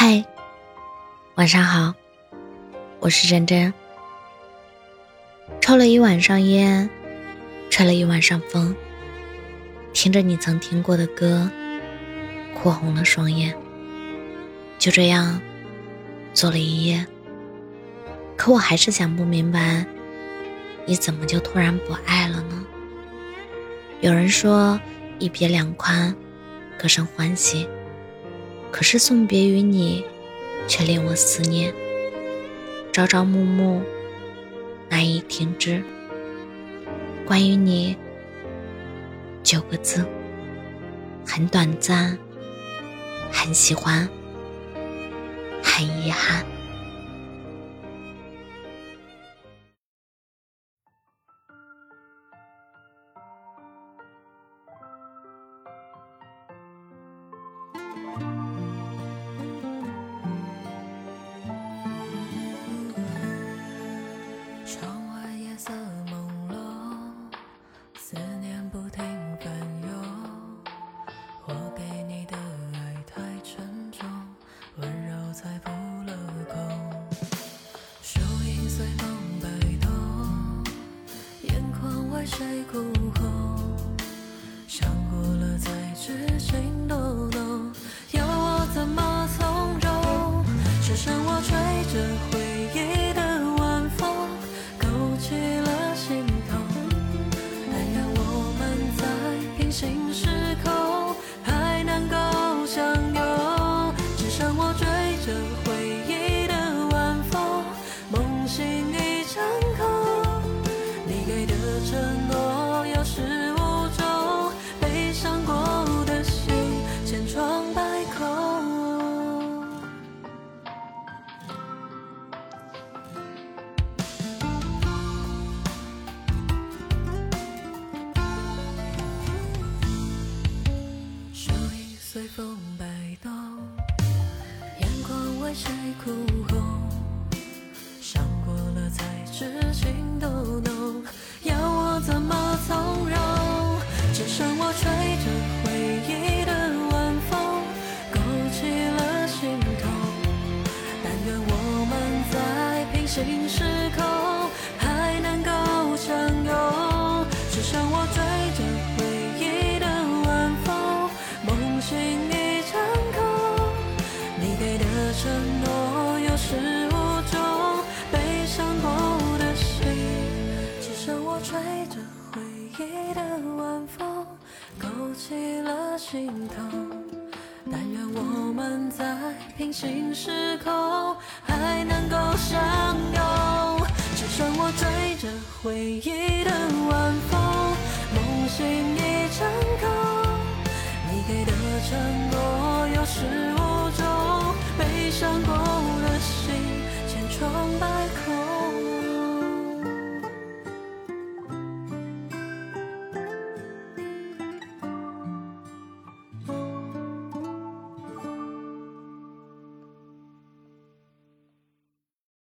嗨，晚上好，我是真真。抽了一晚上烟，吹了一晚上风，听着你曾听过的歌，哭红了双眼。就这样，坐了一夜。可我还是想不明白，你怎么就突然不爱了呢？有人说一别两宽，各生欢喜。可是送别于你，却令我思念。朝朝暮暮，难以停止。关于你，九个字，很短暂，很喜欢，很遗憾。谁哭后，风摆动，眼眶为谁哭红？伤过了才知情都浓，要我怎么从容？只剩我吹着回忆的晚风，勾起了心痛。但愿我们在平行时回忆的晚风，勾起了心痛。但愿我们在平行时空还能够相拥。只剩我追着回忆的晚风，梦醒一场空。你给的承诺。